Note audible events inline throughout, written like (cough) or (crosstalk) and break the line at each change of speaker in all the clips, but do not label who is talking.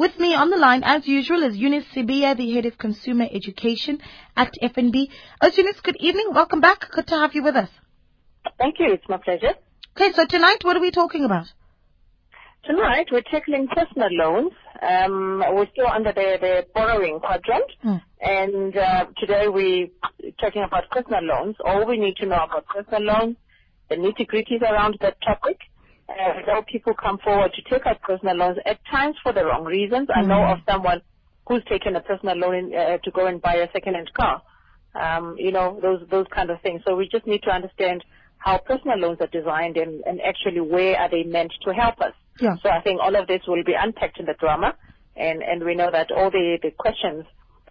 With me on the line, as usual, is Eunice Sibiya, the head of consumer education at FNB. Uh, Eunice, good evening. Welcome back. Good to have you with us.
Thank you. It's my pleasure.
Okay, so tonight, what are we talking about?
Tonight, we're tackling personal loans. Um, we're still under the, the borrowing quadrant.
Hmm.
And uh, today we're talking about personal loans. All we need to know about personal loans, the nitty-gritties around that topic. Uh, how people come forward to take out personal loans at times for the wrong reasons. I know of someone who's taken a personal loan in, uh, to go and buy a second-hand car. Um, you know, those those kind of things. So we just need to understand how personal loans are designed and, and actually where are they meant to help us.
Yeah.
So I think all of this will be unpacked in the drama, and, and we know that all the, the questions,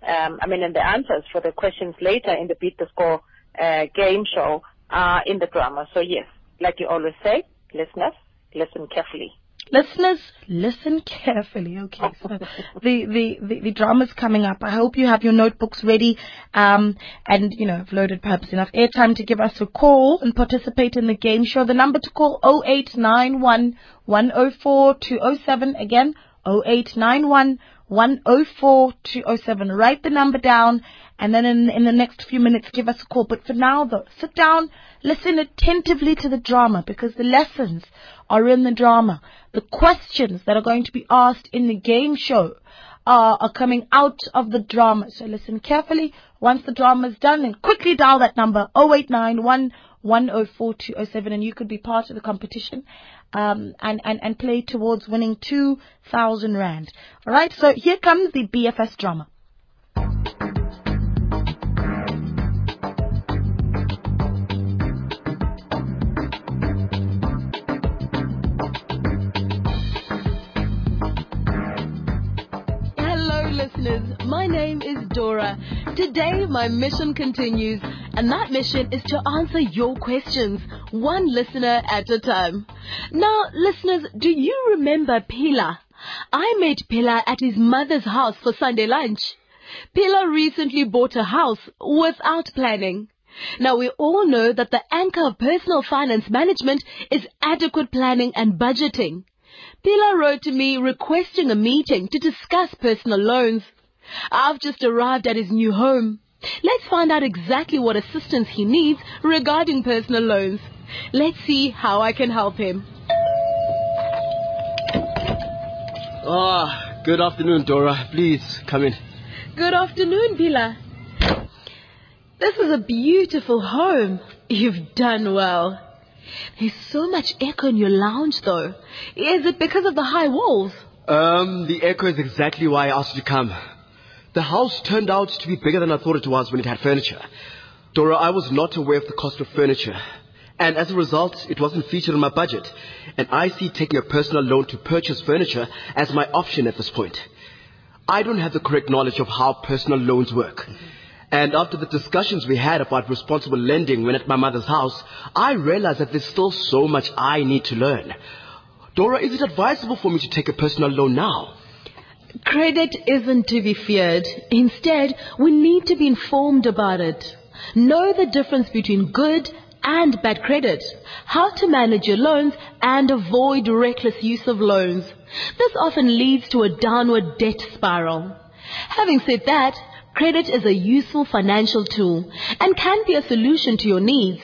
um, I mean, and the answers for the questions later in the Beat the Score uh, game show are in the drama. So yes, like you always say, listeners, listen carefully.
Listeners, listen carefully. Okay, so (laughs) the, the, the, the drama's coming up. I hope you have your notebooks ready um, and, you know, have loaded perhaps enough airtime to give us a call and participate in the game show. The number to call 0891 104 207. Again, 0891 104 207. Write the number down and then in, in the next few minutes give us a call. But for now though, sit down, listen attentively to the drama because the lessons are in the drama. The questions that are going to be asked in the game show are, are coming out of the drama. So listen carefully. Once the drama is done, then quickly dial that number 0891 104 207 and you could be part of the competition um, and, and, and play towards winning 2,000 Rand. Alright, so here comes the BFS drama.
Today, my mission continues, and that mission is to answer your questions, one listener at a time. Now, listeners, do you remember Pila? I met Pila at his mother's house for Sunday lunch. Pila recently bought a house without planning. Now, we all know that the anchor of personal finance management is adequate planning and budgeting. Pila wrote to me requesting a meeting to discuss personal loans. I've just arrived at his new home. Let's find out exactly what assistance he needs regarding personal loans. Let's see how I can help him.
Ah, good afternoon, Dora. Please come in.
Good afternoon, Pila. This is a beautiful home. You've done well. There's so much echo in your lounge, though. Is it because of the high walls?
Um, the echo is exactly why I asked you to come. The house turned out to be bigger than I thought it was when it had furniture. Dora, I was not aware of the cost of furniture. And as a result, it wasn't featured in my budget. And I see taking a personal loan to purchase furniture as my option at this point. I don't have the correct knowledge of how personal loans work. And after the discussions we had about responsible lending when at my mother's house, I realized that there's still so much I need to learn. Dora, is it advisable for me to take a personal loan now?
Credit isn't to be feared. Instead, we need to be informed about it. Know the difference between good and bad credit, how to manage your loans, and avoid reckless use of loans. This often leads to a downward debt spiral. Having said that, credit is a useful financial tool and can be a solution to your needs.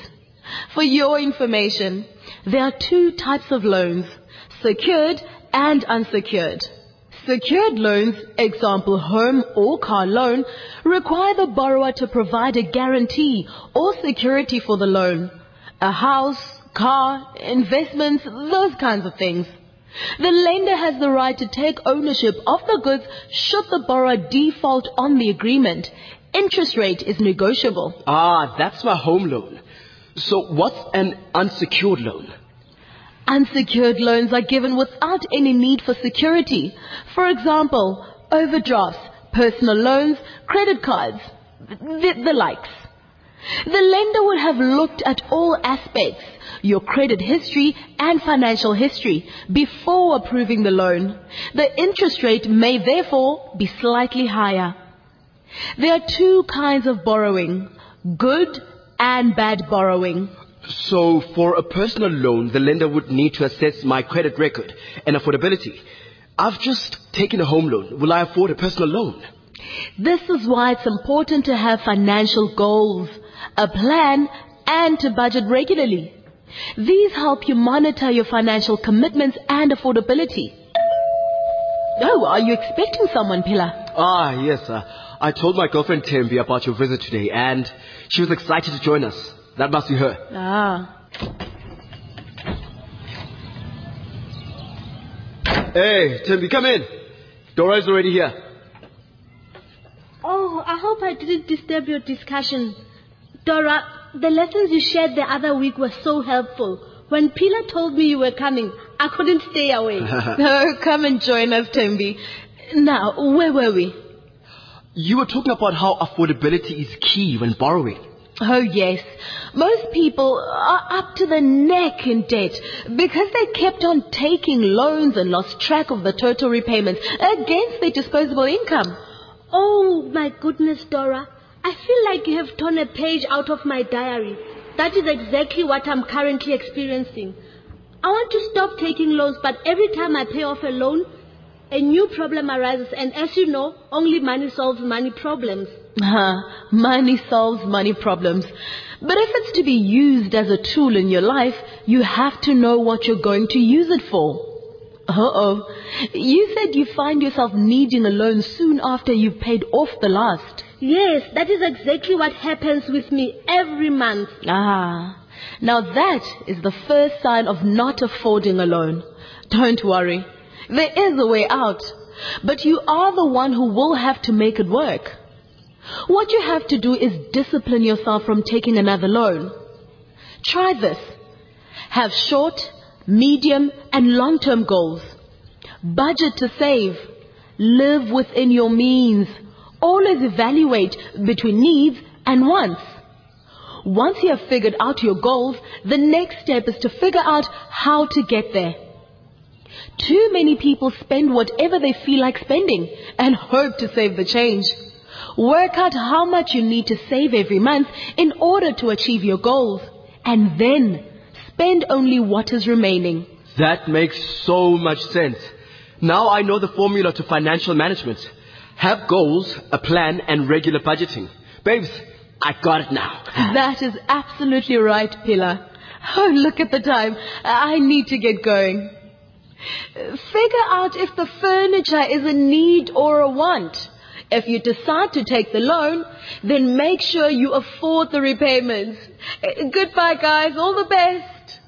For your information, there are two types of loans, secured and unsecured. Secured loans, example home or car loan, require the borrower to provide a guarantee or security for the loan. A house, car, investments, those kinds of things. The lender has the right to take ownership of the goods should the borrower default on the agreement. Interest rate is negotiable.
Ah, that's my home loan. So what's an unsecured loan?
Unsecured loans are given without any need for security. For example, overdrafts, personal loans, credit cards, the, the likes. The lender would have looked at all aspects, your credit history and financial history, before approving the loan. The interest rate may therefore be slightly higher. There are two kinds of borrowing, good and bad borrowing.
So for a personal loan, the lender would need to assess my credit record and affordability. I've just taken a home loan, will I afford a personal loan?
This is why it's important to have financial goals, a plan, and to budget regularly. These help you monitor your financial commitments and affordability. Oh, are you expecting someone, Pila?
Ah, yes, uh, I told my girlfriend Tembi about your visit today, and she was excited to join us. That must be her.
Ah.
Hey, Tembi, come in. Dora is already here.
Oh, I hope I didn't disturb your discussion. Dora, the lessons you shared the other week were so helpful. When Pila told me you were coming, I couldn't stay away. (laughs)
Oh, come and join us, Tembi. Now, where were we?
You were talking about how affordability is key when borrowing.
Oh, yes. Most people are up to the neck in debt because they kept on taking loans and lost track of the total repayments against their disposable income.
oh, my goodness, Dora. I feel like you have torn a page out of my diary. That is exactly what I'm currently experiencing. I want to stop taking loans, but every time I pay off a loan, a new problem arises. And as you know, only money solves money problems.
Huh, money solves money problems. But if it's to be used as a tool in your life, you have to know what you're going to use it for. Uh-oh. You said you find yourself needing a loan soon after you've paid off the last.
Yes, that is exactly what happens with me every month.
Ah, now that is the first sign of not affording a loan. Don't worry. There is a way out. But you are the one who will have to make it work. What you have to do is discipline yourself from taking another loan. Try this. Have short, medium, and long-term goals. Budget to save. Live within your means. Always evaluate between needs and wants. Once you have figured out your goals, the next step is to figure out how to get there. Too many people spend whatever they feel like spending and hope to save the change. Work out how much you need to save every month in order to achieve your goals. And then spend only what is remaining.
That makes so much sense. Now I know the formula to financial management. Have goals, a plan, and regular budgeting. Babes, I got it now. (laughs)
That is absolutely right, Pila. Oh, look at the time. I need to get going. Figure out if the furniture is a need or a want. If you decide to take the loan, then make sure you afford the repayments. Uh, Goodbye, guys. All the best.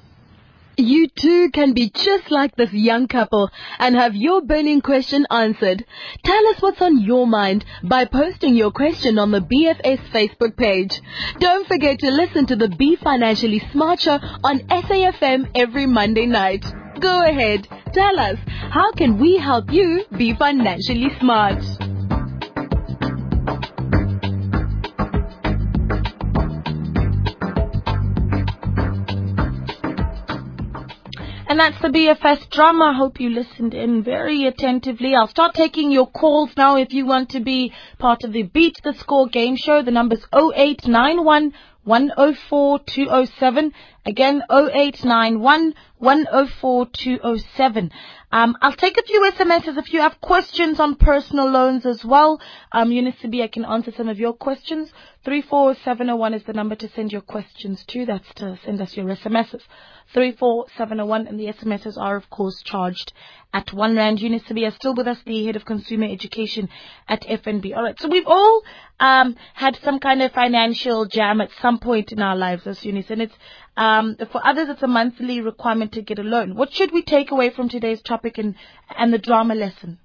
You too can be just like this young couple and have your burning question answered. Tell us what's on your mind by posting your question on the BFS Facebook page. Don't forget to listen to the Be Financially Smart Show on SAFM every Monday night. Go ahead, tell us, how can we help you be financially smart?
And that's the BFS drama. I Hope you listened in very attentively. I'll start taking your calls now if you want to be part of the Beat the Score game show. The number's 0891 104 207. Again, 0891 104 207. Um, I'll take a few SMSs if you have questions on personal loans as well. Um, Eunice Sibiya, I can answer some of your questions. 34701 is the number to send your questions to. That's to send us your SMSs. 34701 and the SMSs are of course charged at 1 Rand. Eunice Sibiya is still with us, the head of consumer education at FNB. Alright, so we've all um, had some kind of financial jam at some point in our lives as Eunice, and it's um, for others it's a monthly requirement to get a loan. What should we take away from today's topic and, and the drama lesson?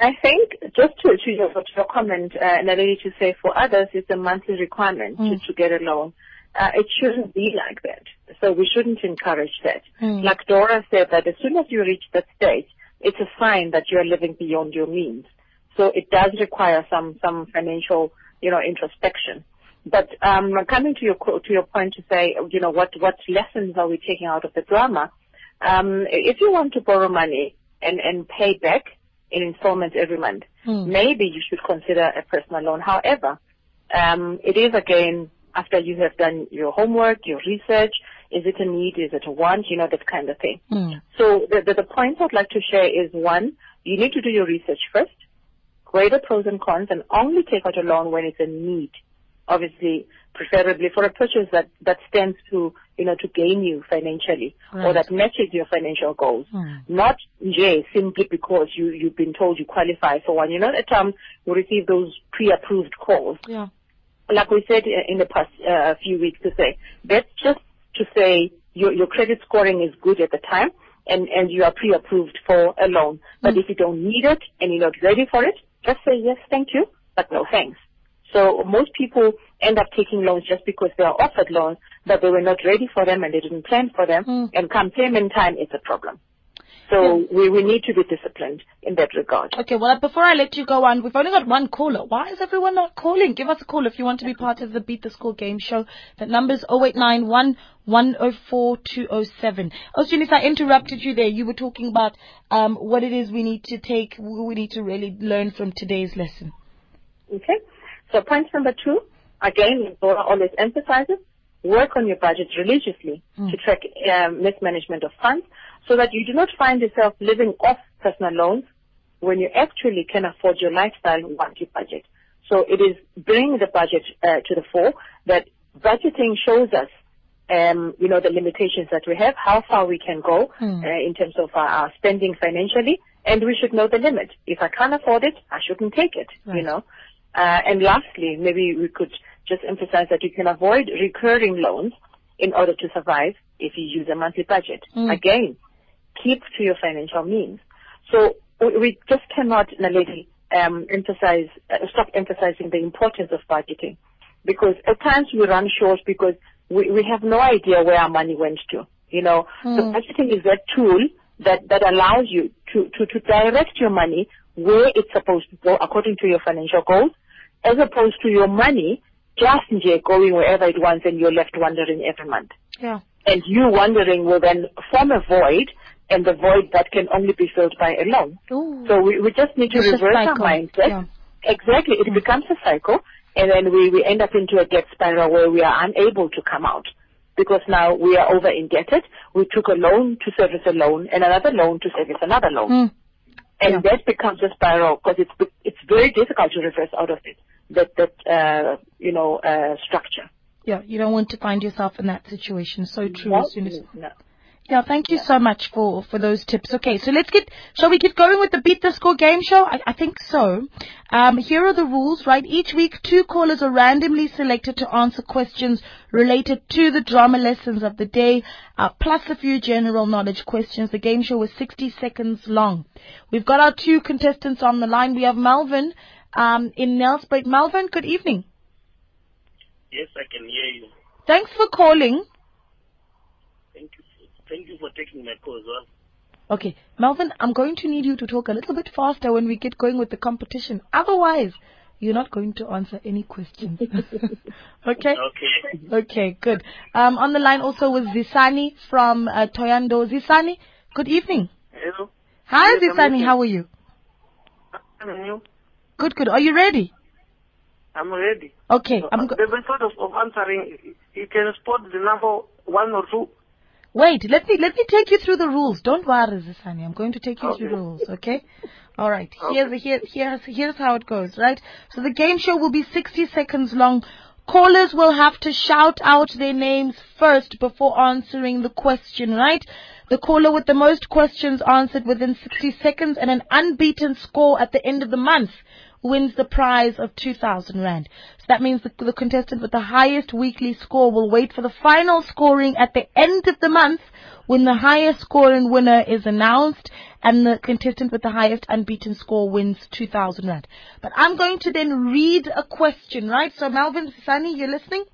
I think just to, to, your, to your comment, uh, Naledi, to say for others it's a monthly requirement
Mm.
to, to get a loan. Uh, it shouldn't be like that. So we shouldn't encourage that.
Mm.
Like Dora said, that as soon as you reach that stage, it's a sign that you are living beyond your means. So it does require some some financial, you know, introspection. But um, coming to your to your point to say, you know, what what lessons are we taking out of the drama? Um, if you want to borrow money and and pay back in installments every month,
Hmm.
maybe you should consider a personal loan. However, um, it is again after you have done your homework, your research. Is it a need? Is it a want? You know that kind of thing.
Mm.
So the, the, the points I'd like to share is one, you need to do your research first, weigh the pros and cons, and only take out a loan when it's a need. Obviously, preferably for a purchase that, that stands to, you know, to gain you financially or that matches your financial goals.
Hmm.
Not J simply because you, you've been told you qualify for one. You know, at times we receive those pre-approved calls
Yeah.
Like we said uh, in the past uh, few weeks to say, that's just to say your, your credit scoring is good at the time and, and you are pre-approved for a loan. But if you don't need it and you're not ready for it, just say yes, thank you, but no thanks. So most people end up taking loans just because they are offered loans, but they were not ready for them and they didn't plan for them.
Mm.
And come payment time, it's a problem. So we, we need to be disciplined in that regard.
Okay, well, before I let you go on, we've only got one caller. Why is everyone not calling? Give us a call if you want to be part of the Beat the Score game show. That number's 0891 104 207. Oh, Eunice, I interrupted you there. You were talking about um, what it is we need to take, we need to really learn from today's lesson.
Okay. So point number two, again, Laura always emphasizes, work on your budget religiously to track um, mismanagement of funds so that you do not find yourself living off personal loans when you actually can afford your lifestyle once you budget. So it is bringing the budget uh, to the fore that budgeting shows us um, you know, the limitations that we have, how far we can go uh, in terms of our, our spending financially, and we should know the limit. If I can't afford it, I shouldn't take it, you know. Uh, and lastly, maybe we could just emphasize that you can avoid recurring loans in order to survive if you use a monthly budget. Again, keep to your financial means. So we, we just cannot, Naledi, um, emphasize, uh, stop emphasizing the importance of budgeting because at times we run short because we, we have no idea where our money went to. You know, so budgeting is that tool that, that allows you to, to, to direct your money where it's supposed to go according to your financial goals, as opposed to your money just going wherever it wants and you're left wondering every month
Yeah.
and you wondering will then form a void, and the void that can only be filled by a loan.
Ooh.
So we, we just need to
Vicious
reverse our mindset.
Yeah.
Exactly, it becomes a cycle, and then we, we end up into a debt spiral where we are unable to come out. Because now we are over indebted. We took a loan to service a loan and another loan to service another loan.
Mm.
And
Yeah.
that becomes a spiral because it's, it's very difficult to reverse out of it, that, that, uh, you know, uh, structure.
Yeah, you don't want to find yourself in that situation. So true. As soon as
No.
Yeah, thank you so much for, for those tips. Okay, so let's get, shall we get going with the Beat the Score game show? I, I think so. Um, here are the rules, right? Each week, two callers are randomly selected to answer questions related to the drama lessons of the day, uh, plus a few general knowledge questions. The game show is 60 seconds long. We've got our two contestants on the line. We have Melvin, um, in Nelspruit. Melvin, good evening.
Yes, I can hear you.
Thanks for calling.
Thank you. For, thank you for taking my call as well.
Okay, Melvin, I'm going to need you to talk a little bit faster when we get going with the competition. Otherwise, you're not going to answer any questions. (laughs) okay?
Okay.
Okay, good. Um, on the line also was Zisani from uh, Thohoyandou. Zisani, good evening.
Hello.
Hi,
Yes,
Zisani, how are you?
I'm you.
Good, good. Are you ready?
I'm ready.
Okay, I'm go-
the method of, of answering, you can spot the number one or two.
Wait, let me let me take you through the rules. Don't worry, Zisani. I'm going to take you through the rules, okay? All right. Here's here here's here's how it goes, right? So the game show will be 60 seconds long. Callers will have to shout out their names first before answering the question, right? The caller with the most questions answered within 60 seconds and an unbeaten score at the end of the month wins the prize of 2,000 Rand. That means the, the contestant with the highest weekly score will wait for the final scoring at the end of the month when the highest scoring winner is announced and the contestant with the highest unbeaten score wins 2,000 Rand. But I'm going to then read a question, right? So Melvin, Sunny, you're listening?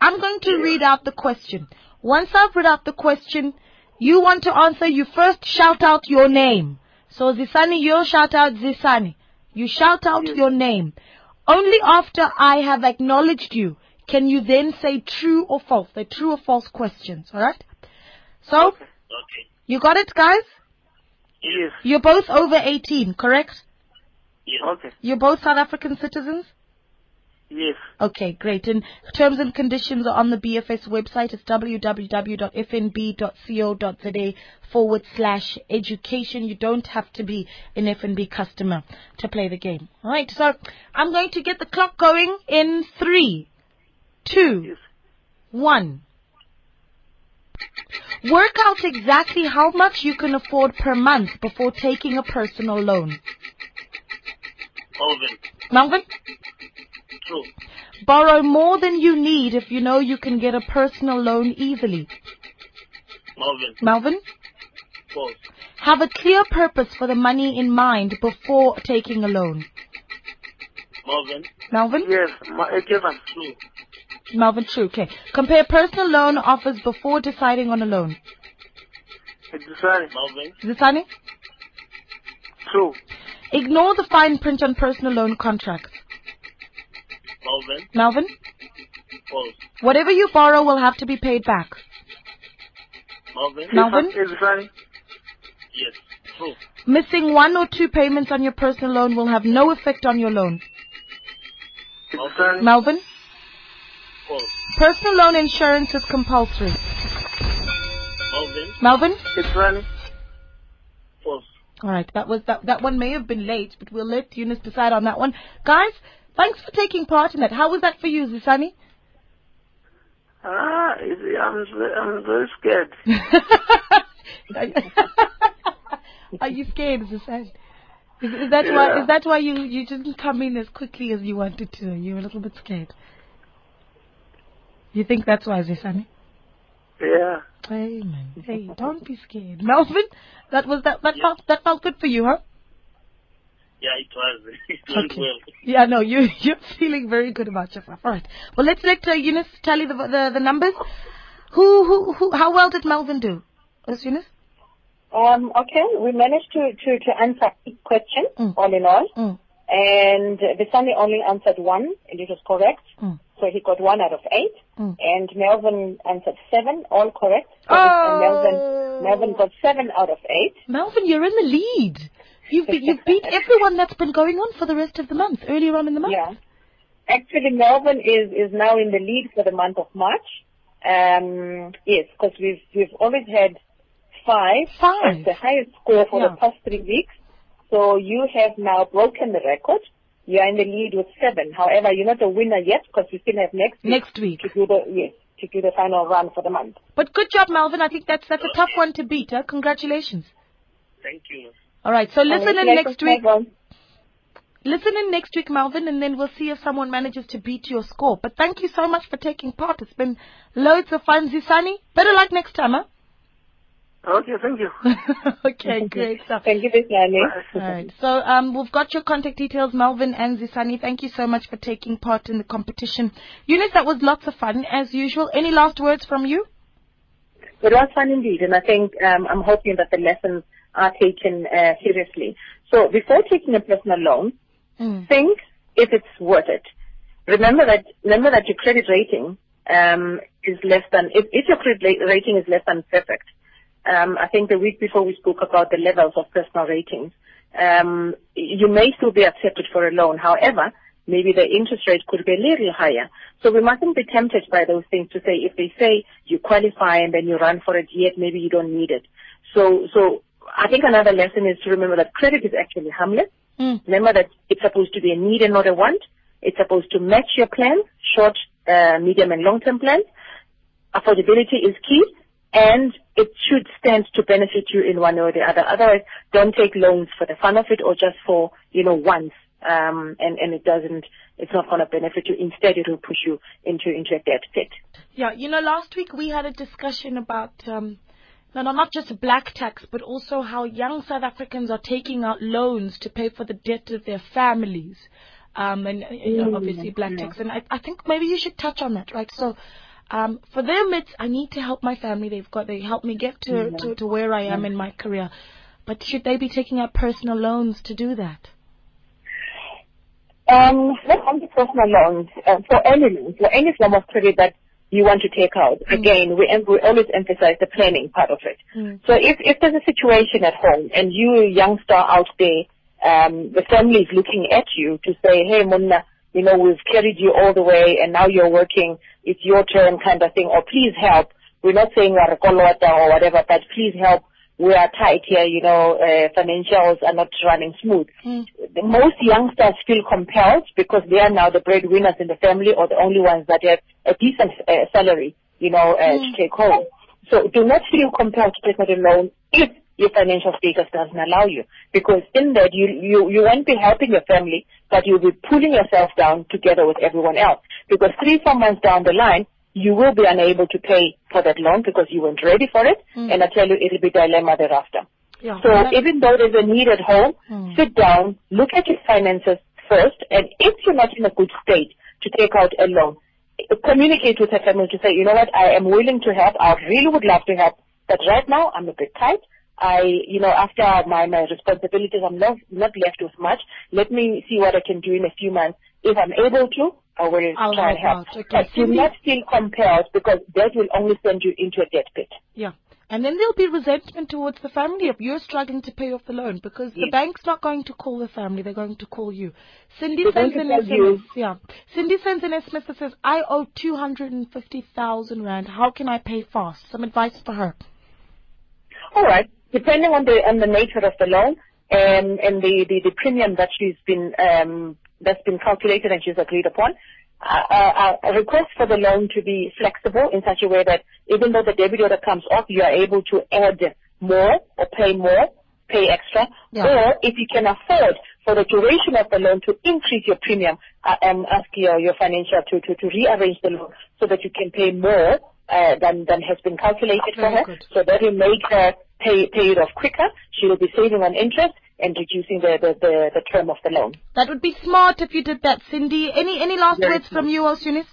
I'm going to read out the question. Once I've read out the question, you want to answer, you first shout out your name. So Zisani, you'll shout out Zisani. You shout out your name. Only after I have acknowledged you can you then say true or false. They're true or false questions, alright? So,
Okay.
you got it, guys?
Yes.
You're both over 18, correct?
Yes. Okay.
You're both South African citizens?
Yes.
Okay, great. And terms and conditions are on the BFS website. It's www.fnb.co.za forward slash education. You don't have to be an FNB customer to play the game. All right, so I'm going to get the clock going in three, two,
Yes.
one. Work out exactly how much you can afford per month before taking a personal loan.
Melvin.
Melvin?
True.
Borrow more than you need if you know you can get a personal loan easily.
Melvin.
Melvin?
False.
Have a clear purpose for the money in mind before taking a loan.
Melvin.
Melvin?
Yes. Ma- uh, Kevin. True.
Melvin, true. Okay. Compare personal loan offers before deciding on a loan.
It's sorry. Melvin.
Is it funny?
True.
Ignore the fine print on personal loan contracts.
Melvin.
Melvin?
False.
Whatever you borrow will have to be paid back.
Melvin.
Melvin?
It's sorry. Yes. True.
Missing one or two payments on your personal loan will have no effect on your loan.
It's sorry.
Melvin?
False.
Personal loan insurance is compulsory.
Melvin.
Melvin?
It's running. False.
All right, that was that. That one may have been late, but we'll let Eunice decide on that one. Guys, thanks for taking part in that. How was that for you, Zisani?
Ah, I'm, I'm very scared. (laughs)
Are you scared, Zisani? Is, is that why? Is that why you you didn't come in as quickly as you wanted to? You were a little bit scared. You think that's why, Zisani?
Yeah.
Amen. Hey, don't be scared, Melvin. That was that. That felt that felt good for you, huh?
Yeah, it was. (laughs) It went
Okay.
well.
Yeah, no, you (laughs) you're feeling very good about yourself. All right. Well, let's let uh, Eunice tally the, the the numbers. Who who who? How well did Melvin do? Yes, Eunice.
Um, okay, we managed to, to, to answer each question,
Mm.
all in all.
Mm.
And the Sunny only answered one, and it was correct.
Mm.
So he got one out of eight.
Mm.
And Melvin answered seven, all correct. So
Oh.
Melvin, Melvin got seven out of eight.
Melvin, you're in the lead. You've be, you've beat everyone that's been going on for the rest of the month. Earlier on in the month.
Yeah. Actually, Melvin is, is now in the lead for the month of March. Um, yes, because we've, we've always had five,
Five.
as the highest score for
Yeah.
the past three weeks. So you have now broken the record. You are in the lead with seven. However, you're not a winner yet because we still have next week
Next week.
to do the yes to do the final run for the month.
But good job, Melvin. I think that's that's a tough one to beat. Huh? Congratulations.
Thank you.
All right. So listen in next week.
Melvin.
Listen in next week, Melvin, and then we'll see if someone manages to beat your score. But thank you so much for taking part. It's been loads of fun, Zisani. Better luck next time, huh?
Okay, thank you. (laughs) (laughs)
okay, great stuff.
Thank you, Bisnani.
All right. So um, we've got your contact details, Melvin and Zisani. Thank you so much for taking part in the competition. Eunice, that was lots of fun as usual. Any last words from you?
It was fun indeed, and I think um, I'm hoping that the lessons are taken uh, seriously. So before taking a personal loan,
Mm.
think if it's worth it. Remember that remember that your credit rating um, is less than if, if your credit rating is less than perfect. Um, I think the week before we spoke about the levels of personal ratings. Um, you may still be accepted for a loan. However, maybe the interest rate could be a little higher. So we mustn't be tempted by those things to say if they say you qualify and then you run for it, yet maybe you don't need it. So so I think another lesson is to remember that credit is actually harmless.
Mm.
Remember that it's supposed to be a need and not a want. It's supposed to match your plans, short, uh, medium, and long-term plans. Affordability is key, and it should stand to benefit you in one way or the other. Otherwise, don't take loans for the fun of it or just for you know once, um, and and it doesn't. It's not going to benefit you. Instead, it will push you into into a debt pit.
Yeah, you know, last week we had a discussion about um, no, no, not just black tax, but also how young South Africans are taking out loans to pay for the debt of their families, um, and uh, you know, obviously black tax. And I, I think maybe you should touch on that, right? So. Um, for them, it's I need to help my family. They've got they help me get to, to, to where I am in my career, but should they be taking out personal loans to do that?
Um, comes to personal loans, uh, for any loan, for any form of credit that you want to take out, again, we, em- we always emphasize the planning part of it.
Mm.
So if, if there's a situation at home and you, a youngster out there, um, the family is looking at you to say, hey, Munna, you know, we've carried you all the way and now you're working, it's your turn kind of thing, or please help. We're not saying we're a kolota or whatever, but please help. We are tight here, you know, uh, financials are not running smooth.
Mm.
Most youngsters feel compelled because they are now the breadwinners in the family or the only ones that have a decent uh, salary, you know, uh, to take home. So do not feel compelled to take out a loan if your financial status doesn't allow you. Because in that you, you, you won't be helping your family, but you'll be pulling yourself down together with everyone else. Because three, four months down the line, you will be unable to pay for that loan because you weren't ready for it. Hmm. And I tell you, it'll be dilemma thereafter.
Yeah.
So
Well,
even though there's a need at home, hmm. sit down, look at your finances first, and if you're not in a good state to take out a loan, communicate with your family to say, you know what, I am willing to help. I really would love to help, but right now I'm a bit tight. I, you know, after my, my responsibilities, I'm not, not left with much. Let me see what I can do in a few months. If I'm able to, I will
I'll
try and
help. Okay,
But do not feel compelled because that will only send you into a debt pit.
Yeah. And then there'll be resentment towards the family if you're struggling to pay off the loan because the bank's not going to call the family, they're going to call you. Cindy
They're
sends an
tell you-
SMS. Yeah. Cindy sends an SMS that says, I owe 250,000 Rand. How can I pay fast? Some advice for her.
All right. Depending on the on the nature of the loan and and the the, the premium that she's been um that's been calculated and she's agreed upon, uh, uh, a request for the loan to be flexible in such a way that even though the debit order comes off, you are able to add more or pay more, pay extra,
Yeah.
or if you can afford for the duration of the loan to increase your premium, uh, um, ask your, your financial to, to, to rearrange the loan so that you can pay more uh, than, than has been calculated for her.
good.
So that will make her pay, pay it off quicker. She will be saving on interest and reducing the, the, the, the term of the loan.
That would be smart if you did that, Cindy. Any any last
Very
words from you, Osunis?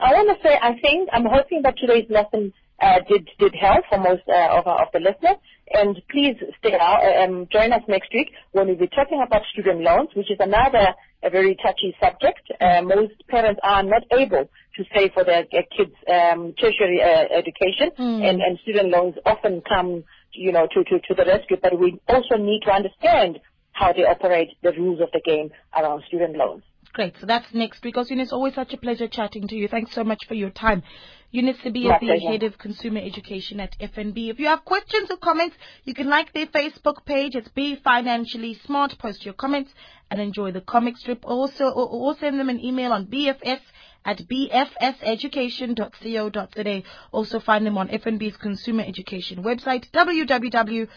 I want to say, I think, I'm hoping that today's lesson uh, did did help for most uh, of, our, of the listeners. And please stay out, uh, um, join us next week when we'll be talking about student loans, which is another a very touchy subject. Uh, most parents are not able to pay for their, their kids' um, tertiary uh, education, and, and student loans often come, you know, to, to, to the rescue. But we also need to understand how they operate, the rules of the game around student loans.
Great. So that's next week. Osunis, always such a pleasure chatting to you. Thanks so much for your time. Eunice
Sibiya
is the head of consumer education at FNB. If you have questions or comments, you can like their Facebook page. It's Be Financially Smart. Post your comments and enjoy the comic strip. Also, or, or send them an email on bfs at bfseducation.co.za. Also find them on FNB's consumer education website, www.fnb.co.za.